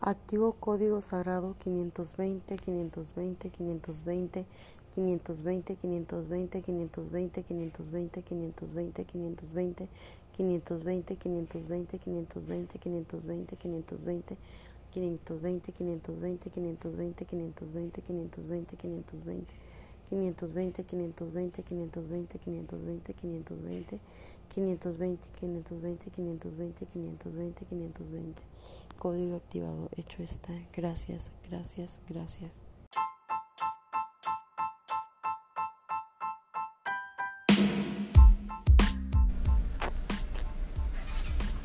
Activo código sagrado 520 520 520 520 520 520 520 520 520 520 520 520 520 520 520 520 520 520 520 520 520 520 520 520 520 520 520 520 520 520 520 520 520 520 Código activado, hecho está. Gracias, gracias, gracias.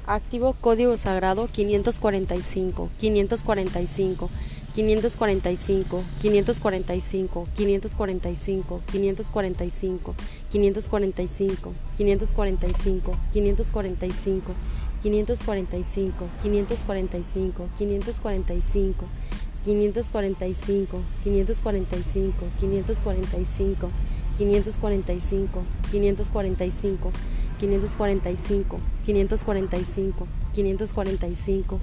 Activo código sagrado 545, 545, 545, 545, 545, 545, 545, 545, 545, 545, 545, 545, 545, 545, 545, 545, 545, 545, 545, 545,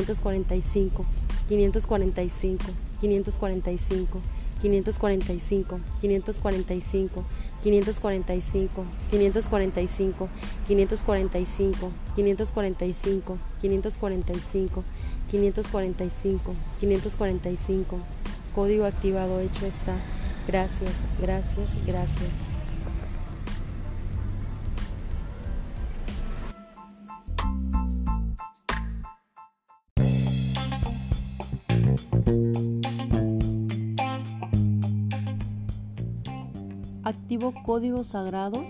545, 545, 545, 545, 545, 545, 545, 545, 545, 545, 545, 545. Código activado hecho está. Gracias, gracias, gracias. Código sagrado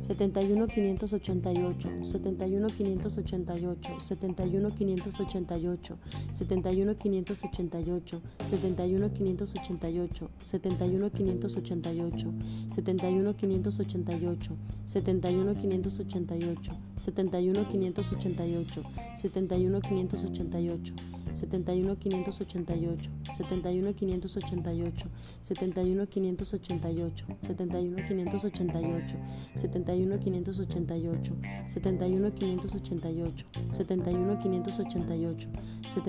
71588, 71588, 71588, 71588, 71588, 71588, 71588, 71588, 71588, 71588, 71 588, 71 588, 71 588, 71 588, 71 588, 71 588,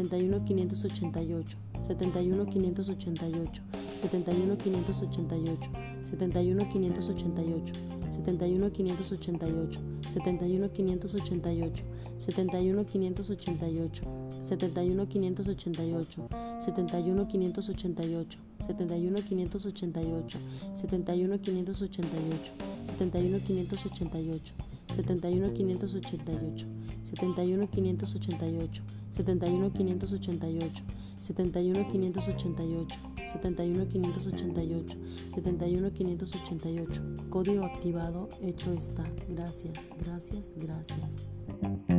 71 588, 71 588, 71 588, 71 588, 71 588, 71 588, 71 588, 71 588, 71 588, 71 588, 71 588, 71 588, 71 588, 71 588, 71 588, 71 588, 71 588, 71 588, 71 588. Código activado, hecho está. Gracias, gracias, gracias.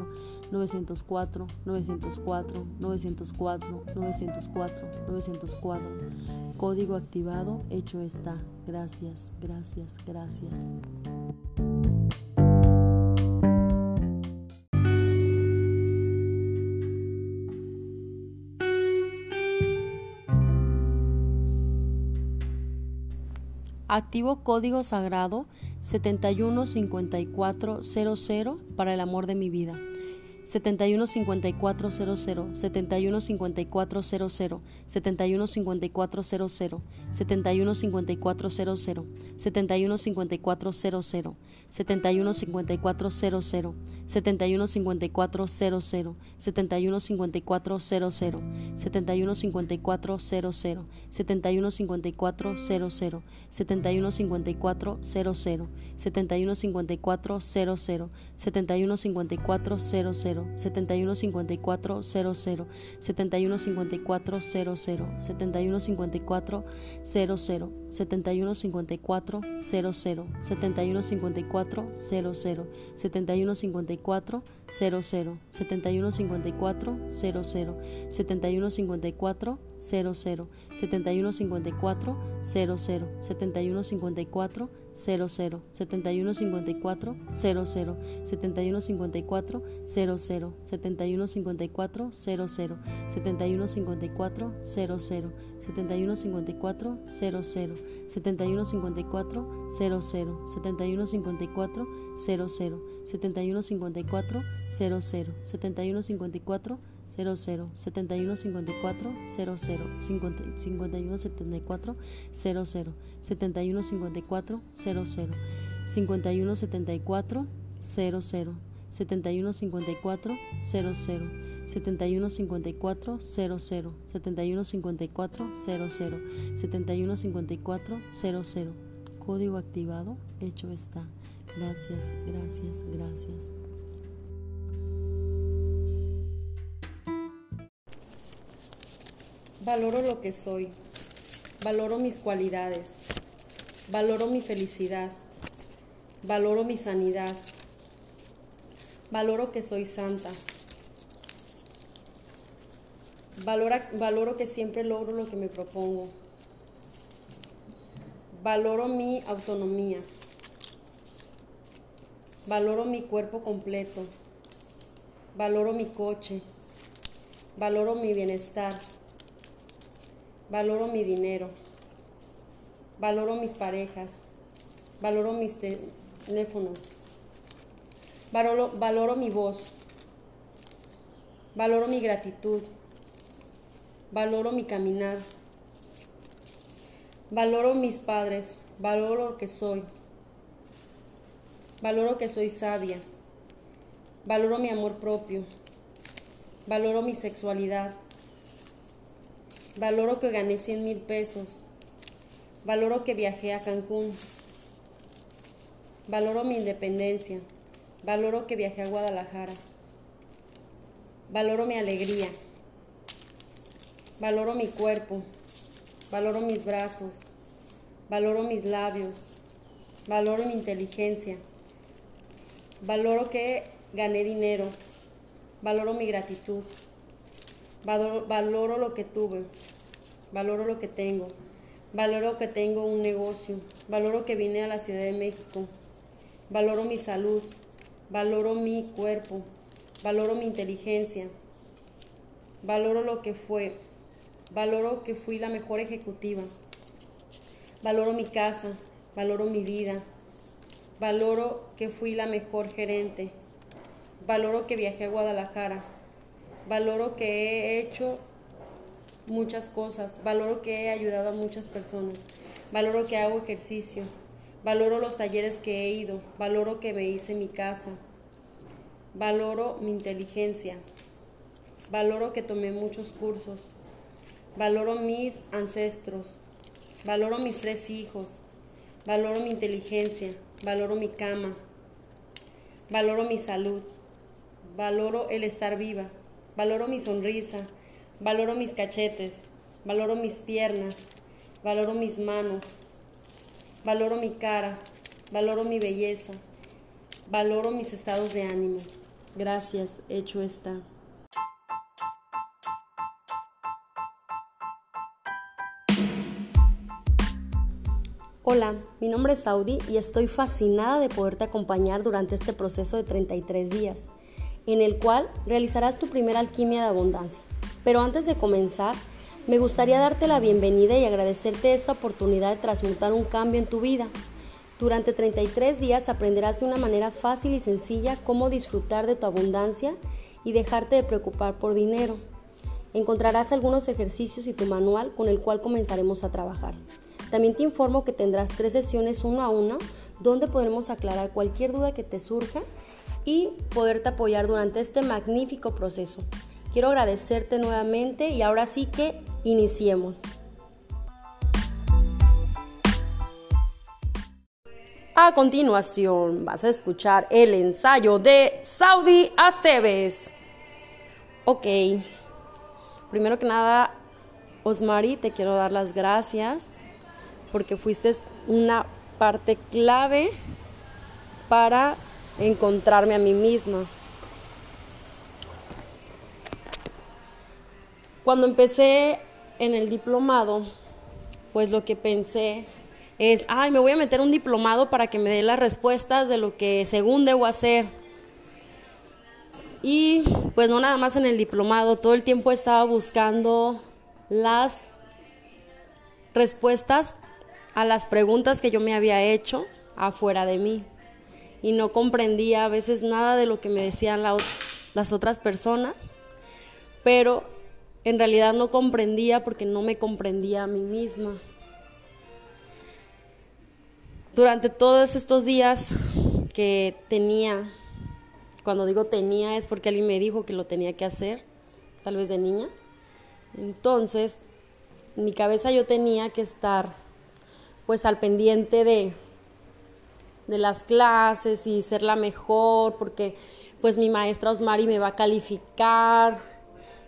904, 904, 904, 904, 904. Código activado, hecho está. Gracias, gracias, gracias. Activo código sagrado 715400 para el amor de mi vida. 715400, 715400, 715400, 715400, 715400, 715400, 715400, 715400, 715400, 715400, 715400, 715400, 715400, setenta y uno cincuenta y cuatro cero cero setenta y uno cincuenta y cuatro cero cero setenta y uno cincuenta y cuatro cero cero setenta y uno cincuenta y cuatro cero cero setenta y uno cincuenta y cuatro cero cero setenta y uno cincuenta y cuatro 715400, 715400, 715400, 715400, 715400, 715400, 715400, 715400. 00 7154 00 7154 00 7154 00 7154 00 7154 00 7154 00 7154 00 7154 00 7154 00 7154 00 7154 00 7154 00 7154 00 7154 00 71 54 00 51 74 00 71 54 00 51 74 00 71 54 00 71 54 00 71 54 00 71 54 00 Código activado, hecho está. Gracias, gracias, gracias. Valoro lo que soy, valoro mis cualidades, valoro mi felicidad, valoro mi sanidad, valoro que soy santa, valoro que siempre logro lo que me propongo, valoro mi autonomía, valoro mi cuerpo completo, valoro mi coche, valoro mi bienestar valoro mi dinero, valoro mis parejas, valoro mis teléfonos, valoro, valoro mi voz, valoro mi gratitud, valoro mi caminar, valoro mis padres, valoro lo que soy, valoro que soy sabia, valoro mi amor propio, valoro mi sexualidad, Valoro que gané 100 mil pesos. Valoro que viajé a Cancún. Valoro mi independencia. Valoro que viajé a Guadalajara. Valoro mi alegría. Valoro mi cuerpo. Valoro mis brazos. Valoro mis labios. Valoro mi inteligencia. Valoro que gané dinero. Valoro mi gratitud. Valoro, lo que tuve, valoro lo que tengo, valoro que tengo un negocio, valoro que vine a la Ciudad de México, valoro mi salud, valoro mi cuerpo, valoro mi inteligencia, valoro lo que fue, valoro que fui la mejor ejecutiva, valoro mi casa, valoro mi vida, valoro que fui la mejor gerente, valoro que viajé a Guadalajara, Valoro que he hecho muchas cosas, valoro que he ayudado a muchas personas, valoro que hago ejercicio, valoro los talleres que he ido, valoro que me hice mi casa, valoro mi inteligencia, valoro que tomé muchos cursos, valoro mis ancestros, valoro mis tres hijos, valoro mi inteligencia, valoro mi cama, valoro mi salud, valoro el estar viva. Valoro mi sonrisa, valoro mis cachetes, valoro mis piernas, valoro mis manos, valoro mi cara, valoro mi belleza, valoro mis estados de ánimo. Gracias, hecho está. Hola, mi nombre es Audi y estoy fascinada de poderte acompañar durante este proceso de 33 días en el cual realizarás tu primera alquimia de abundancia. Pero antes de comenzar, me gustaría darte la bienvenida y agradecerte esta oportunidad de transmutar un cambio en tu vida. Durante 33 días aprenderás de una manera fácil y sencilla cómo disfrutar de tu abundancia y dejarte de preocupar por dinero. Encontrarás algunos ejercicios y tu manual con el cual comenzaremos a trabajar. También te informo que tendrás tres sesiones uno a uno donde podremos aclarar cualquier duda que te surja y poderte apoyar durante este magnífico proceso. Quiero agradecerte nuevamente y ahora sí que iniciemos. A continuación vas a escuchar el ensayo de Saudi Aceves. Ok, primero que nada, Osmari, te quiero dar las gracias porque fuiste una parte clave para encontrarme a mí misma. Cuando empecé en el diplomado, pues lo que pensé es, ay, me voy a meter un diplomado para que me dé las respuestas de lo que según debo hacer. Y pues no nada más en el diplomado, todo el tiempo estaba buscando las respuestas a las preguntas que yo me había hecho afuera de mí. Y no comprendía a veces nada de lo que me decían las otras personas, pero en realidad no comprendía porque no me comprendía a mí misma durante todos estos días que tenía, cuando digo tenía es porque alguien me dijo que lo tenía que hacer, tal vez de niña. Entonces, en mi cabeza yo tenía que estar pues al pendiente de, de las clases y ser la mejor, porque pues mi maestra Osmari me va a calificar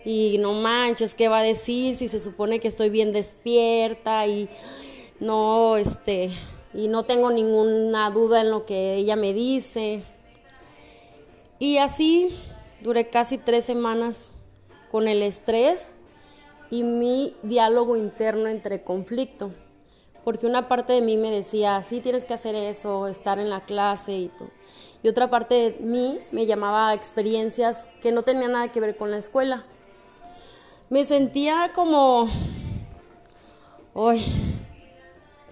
y no manches, ¿qué va a decir si se supone que estoy bien despierta y no, este, y no tengo ninguna duda en lo que ella me dice. Y así duré casi tres semanas con el estrés y mi diálogo interno entre conflicto. Porque una parte de mí me decía, sí, tienes que hacer eso, estar en la clase y todo. Y otra parte de mí me llamaba a experiencias que no tenían nada que ver con la escuela. Me sentía como, hoy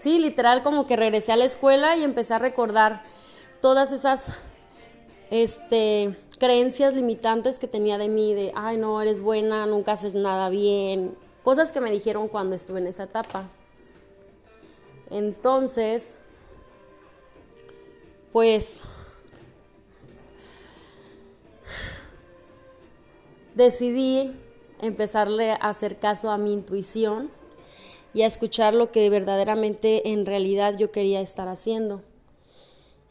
Sí, literal como que regresé a la escuela y empecé a recordar todas esas este, creencias limitantes que tenía de mí, de, ay, no, eres buena, nunca haces nada bien, cosas que me dijeron cuando estuve en esa etapa. Entonces, pues, decidí empezarle a hacer caso a mi intuición y a escuchar lo que verdaderamente en realidad yo quería estar haciendo.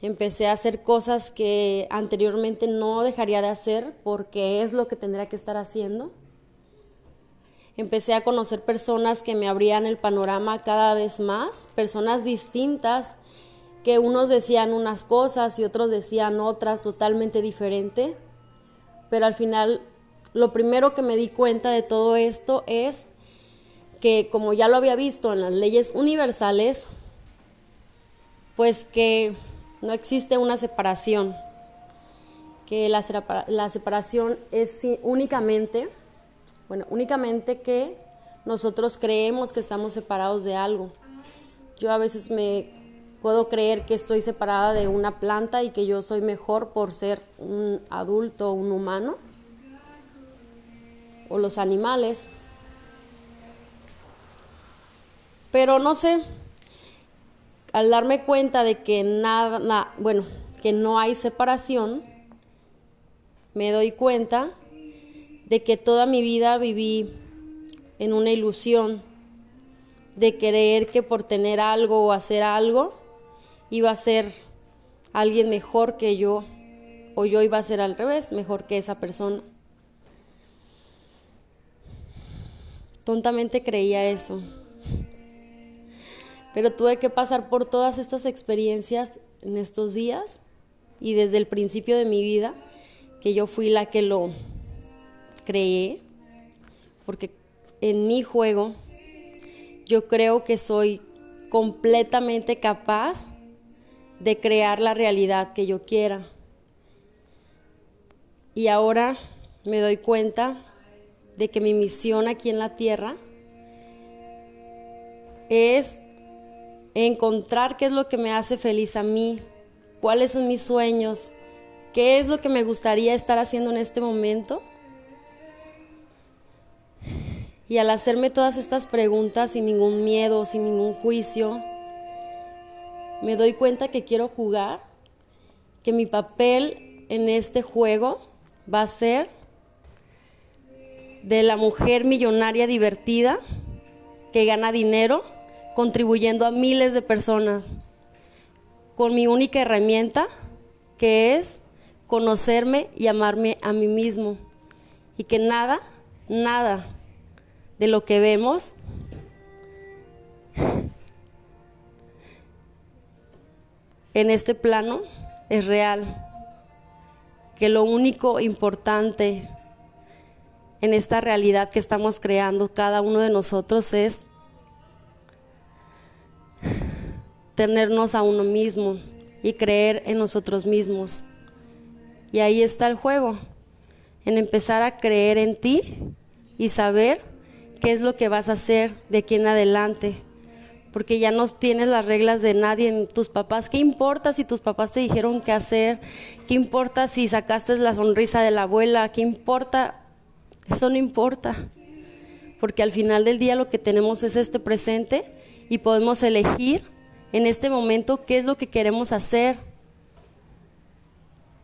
Empecé a hacer cosas que anteriormente no dejaría de hacer porque es lo que tendría que estar haciendo. Empecé a conocer personas que me abrían el panorama cada vez más, personas distintas, que unos decían unas cosas y otros decían otras totalmente diferentes. Pero al final, lo primero que me di cuenta de todo esto es que como ya lo había visto en las leyes universales, pues que no existe una separación, que la separación es únicamente, bueno, únicamente que nosotros creemos que estamos separados de algo. Yo a veces me puedo creer que estoy separada de una planta y que yo soy mejor por ser un adulto, un humano, o los animales, Pero no sé, al darme cuenta de que nada, bueno, que no hay separación, me doy cuenta de que toda mi vida viví en una ilusión de creer que por tener algo o hacer algo iba a ser alguien mejor que yo o yo iba a ser al revés, mejor que esa persona. Tontamente creía eso pero tuve que pasar por todas estas experiencias en estos días y desde el principio de mi vida, que yo fui la que lo creé, porque en mi juego yo creo que soy completamente capaz de crear la realidad que yo quiera. Y ahora me doy cuenta de que mi misión aquí en la tierra es encontrar qué es lo que me hace feliz a mí, cuáles son mis sueños, ¿Qué es lo que me gustaría estar haciendo en este momento? Y al hacerme todas estas preguntas sin ningún miedo, sin ningún juicio, me doy cuenta que quiero jugar, que mi papel en este juego va a ser de la mujer millonaria divertida que gana dinero contribuyendo a miles de personas con mi única herramienta que es conocerme y amarme a mí mismo y que nada, nada de lo que vemos en este plano es real, que lo único importante en esta realidad que estamos creando cada uno de nosotros es tenernos a uno mismo y creer en nosotros mismos. Y ahí está el juego, en empezar a creer en ti y saber qué es lo que vas a hacer de aquí en adelante. Porque ya no tienes las reglas de nadie, tus papás. ¿Qué importa si tus papás te dijeron qué hacer? ¿Qué importa si sacaste la sonrisa de la abuela? ¿Qué importa? Eso no importa. Porque al final del día lo que tenemos es este presente y podemos elegir en este momento qué es lo que queremos hacer,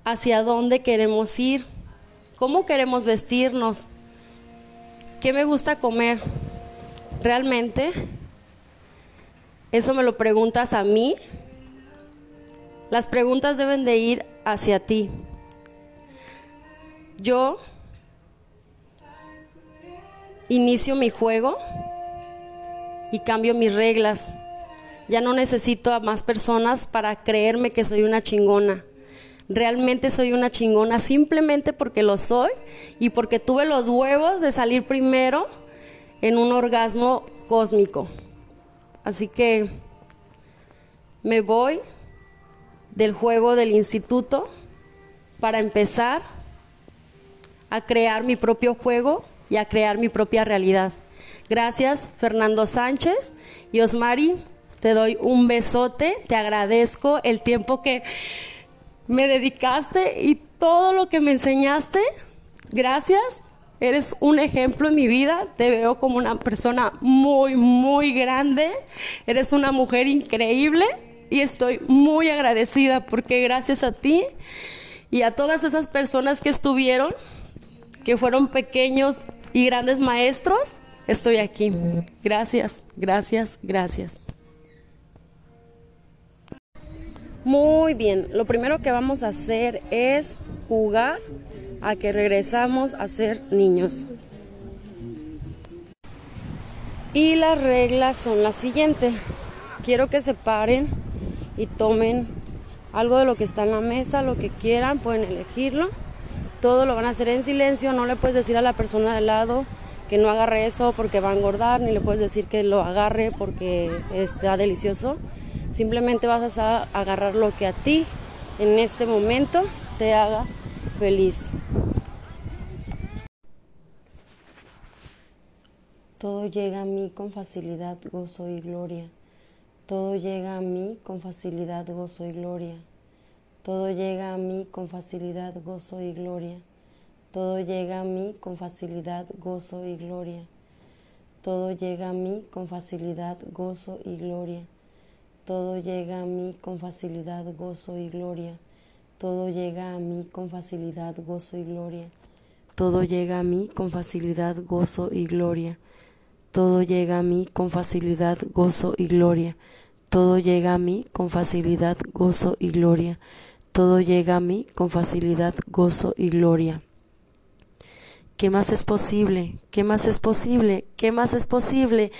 hacia dónde queremos ir, cómo queremos vestirnos, qué me gusta comer. Realmente, eso me lo preguntas a mí. Las preguntas deben de ir hacia ti. Yo inicio mi juego y cambio mis reglas. Ya no necesito a más personas para creerme que soy una chingona. Realmente soy una chingona simplemente porque lo soy y porque tuve los huevos de salir primero en un orgasmo cósmico. Así que me voy del juego del instituto para empezar a crear mi propio juego y a crear mi propia realidad. Gracias, Fernando Sánchez y Osmari. Te doy un besote, te agradezco el tiempo que me dedicaste y todo lo que me enseñaste. Gracias. Eres un ejemplo en mi vida. Te veo como una persona muy, muy grande. Eres una mujer increíble y estoy muy agradecida porque gracias a ti y a todas esas personas que estuvieron, que fueron pequeños y grandes maestros, estoy aquí. Gracias, gracias, gracias. Muy bien, lo primero que vamos a hacer es jugar a que regresamos a ser niños. Y las reglas son las siguientes. Quiero que se paren y tomen algo de lo que está en la mesa, lo que quieran, pueden elegirlo. Todo lo van a hacer en silencio, no le puedes decir a la persona de lado que no agarre eso porque va a engordar, ni le puedes decir que lo agarre porque está delicioso. Simplemente vas a agarrar lo que a ti en este momento te haga feliz. Todo llega a mí con facilidad, gozo y gloria. Todo llega a mí con facilidad, gozo y gloria. Todo llega a mí con facilidad, gozo y gloria. Todo llega a mí con facilidad, gozo y gloria. Todo llega a mí con facilidad, gozo y gloria. Todo llega a mí con facilidad, gozo y gloria. Todo llega a mí con facilidad, gozo y gloria. Todo llega a mí con facilidad, gozo y gloria. Todo llega a mí con facilidad, gozo y gloria. Todo llega a mí con facilidad, gozo y gloria. Todo llega a mí con facilidad, gozo y gloria. ¿Qué más es posible? ¿Qué más es posible? ¿Qué más es posible?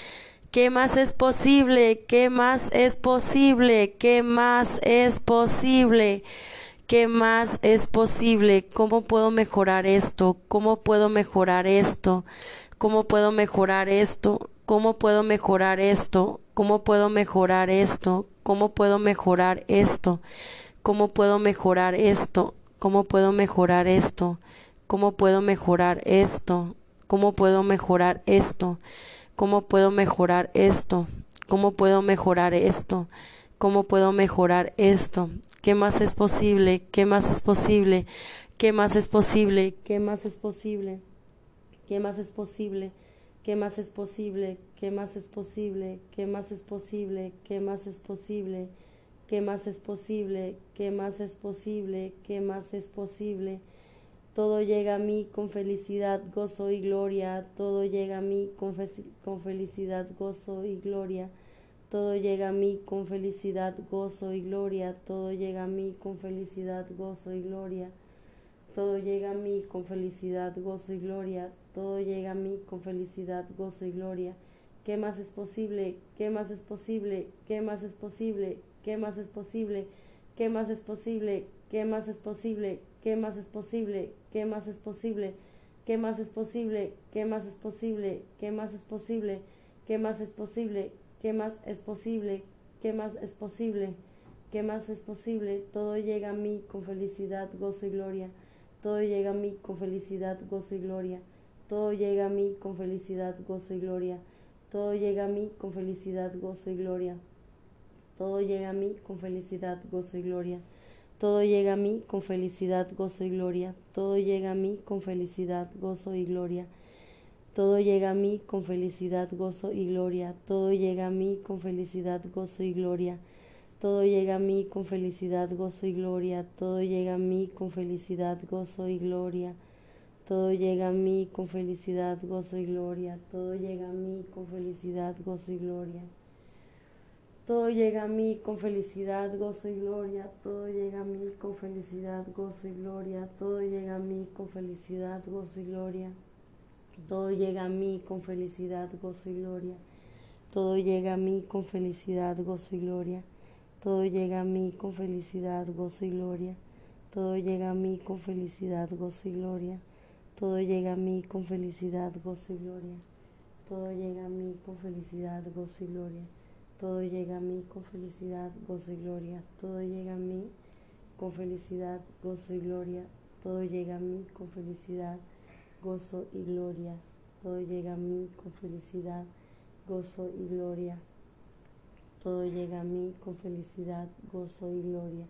¿Qué más es posible? ¿Qué más es posible? ¿Qué más es posible? ¿Qué más es posible? ¿Cómo puedo mejorar esto? ¿Cómo puedo mejorar esto? ¿Cómo puedo mejorar esto? ¿Cómo puedo mejorar esto? ¿Cómo puedo mejorar esto? ¿Cómo puedo mejorar esto? ¿Cómo puedo mejorar esto? ¿Cómo puedo mejorar esto? ¿Cómo puedo mejorar esto? ¿Cómo puedo mejorar esto? ¿Cómo puedo mejorar esto? ¿Cómo puedo mejorar esto? ¿Cómo puedo mejorar esto? ¿Qué más es posible? ¿Qué más es posible? ¿Qué más es posible? ¿Qué más es posible? ¿Qué más es posible? ¿Qué más es posible? ¿Qué más es posible? ¿Qué más es posible? ¿Qué más es posible? ¿Qué más es posible? ¿Qué más es posible? ¿Qué más es posible? Todo llega a mí con felicidad, gozo y gloria. Todo llega a mí con, con felicidad, gozo y gloria. Todo llega a mí con felicidad, gozo y gloria. Todo llega a mí con felicidad, gozo y gloria. Todo llega a mí con felicidad, gozo y gloria. Todo llega a mí con felicidad, gozo y gloria. ¿Qué más es posible? ¿Qué más es posible? ¿Qué más es posible? ¿Qué más es posible? ¿Qué más es posible? ¿Qué más es posible? ¿Qué más es posible? ¿Qué más es posible? ¿Qué más es posible? ¿Qué más es posible? ¿Qué más es posible? ¿Qué más es posible? ¿Qué más es posible? ¿Qué más es posible? ¿Qué más es posible? Todo llega a mí con felicidad, gozo y gloria. Todo llega a mí con felicidad, gozo y gloria. Todo llega a mí con felicidad, gozo y gloria. Todo llega a mí con felicidad, gozo y gloria. Todo llega a mí con felicidad, gozo y gloria. Todo llega a mí con felicidad, gozo y gloria. Todo llega a mí con felicidad, gozo y gloria. Todo llega a mí con felicidad, gozo y gloria. Todo llega a mí con felicidad, gozo y gloria. Todo llega a mí con felicidad, gozo y gloria. Todo llega a mí con felicidad, gozo y gloria. Todo llega a mí con felicidad, gozo y gloria. Todo llega a mí con felicidad, gozo y gloria. Todo llega a mí con felicidad, gozo y gloria. Todo llega a mí con felicidad, gozo y gloria. Todo llega a mí con felicidad, gozo y gloria. Todo llega a mí con felicidad, gozo y gloria. Todo llega a mí con felicidad, gozo y gloria. Todo llega a mí con felicidad, gozo y gloria. Todo llega a mí con felicidad, gozo y gloria. Todo llega a mí con felicidad, gozo y gloria. Todo llega a mí con felicidad, gozo y gloria. Todo llega a mí con felicidad, gozo y gloria. Todo llega a mí con felicidad, gozo y gloria. Todo llega a mí con felicidad, gozo y gloria. Todo llega a mí con felicidad, gozo y gloria. Todo llega a mí con felicidad, gozo y gloria.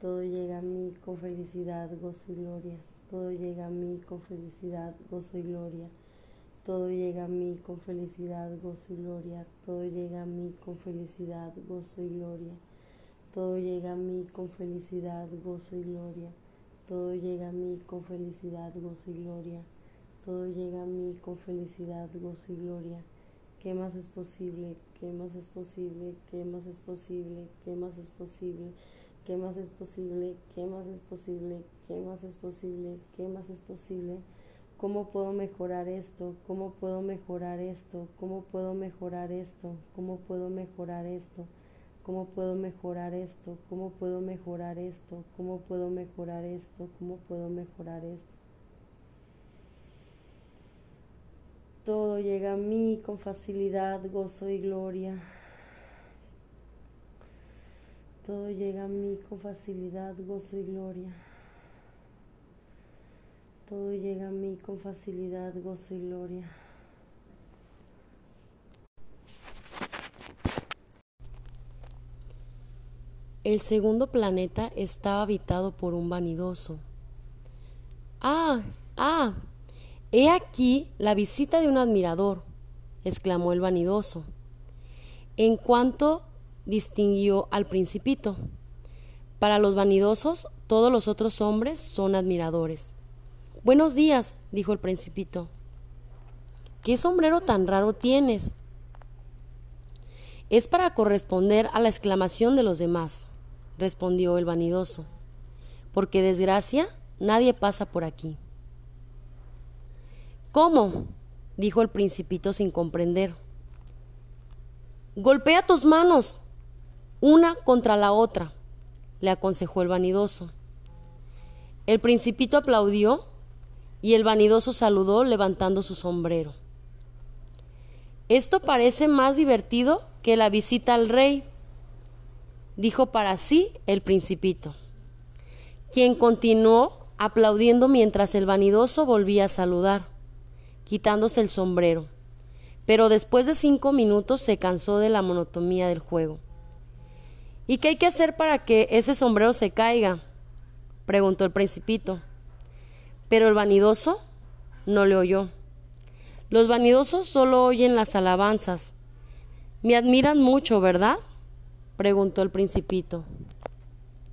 Todo llega a mí con felicidad, gozo y gloria. Todo llega a mí con felicidad, gozo y gloria. Todo llega a mí con felicidad, gozo y gloria. Todo llega a mí con felicidad, gozo y gloria. Todo llega a mí con felicidad, gozo y gloria. Todo llega a mí con felicidad, gozo y gloria. Todo llega a mí con felicidad, gozo y gloria. ¿Qué más es posible? ¿Qué más es posible? ¿Qué más es posible? ¿Qué más es posible? ¿Qué más es posible? ¿Qué más es posible? ¿Qué más es posible? ¿Qué más es posible? ¿Cómo puedo mejorar esto? ¿Cómo puedo mejorar esto? ¿Cómo puedo mejorar esto? ¿Cómo puedo mejorar esto? ¿Cómo puedo mejorar esto? ¿Cómo puedo mejorar esto? ¿Cómo puedo mejorar esto? ¿Cómo puedo mejorar esto? Todo llega a mí con facilidad, gozo y gloria. Todo llega a mí con facilidad, gozo y gloria. Todo llega a mí con facilidad, gozo y gloria. El segundo planeta estaba habitado por un vanidoso. Ah, ah, He aquí la visita de un admirador, exclamó el vanidoso, en cuanto distinguió al principito. Para los vanidosos, todos los otros hombres son admiradores. Buenos días, dijo el principito. ¿Qué sombrero tan raro tienes? Es para corresponder a la exclamación de los demás, respondió el vanidoso, porque desgracia nadie pasa por aquí. ¿Cómo? dijo el principito sin comprender. Golpea tus manos, una contra la otra, le aconsejó el vanidoso. El principito aplaudió y el vanidoso saludó levantando su sombrero. Esto parece más divertido que la visita al rey, dijo para sí el principito, quien continuó aplaudiendo mientras el vanidoso volvía a saludar quitándose el sombrero, pero después de cinco minutos se cansó de la monotonía del juego. ¿Y qué hay que hacer para que ese sombrero se caiga? preguntó el principito. Pero el vanidoso no le oyó. Los vanidosos solo oyen las alabanzas. Me admiran mucho, ¿verdad? preguntó el principito.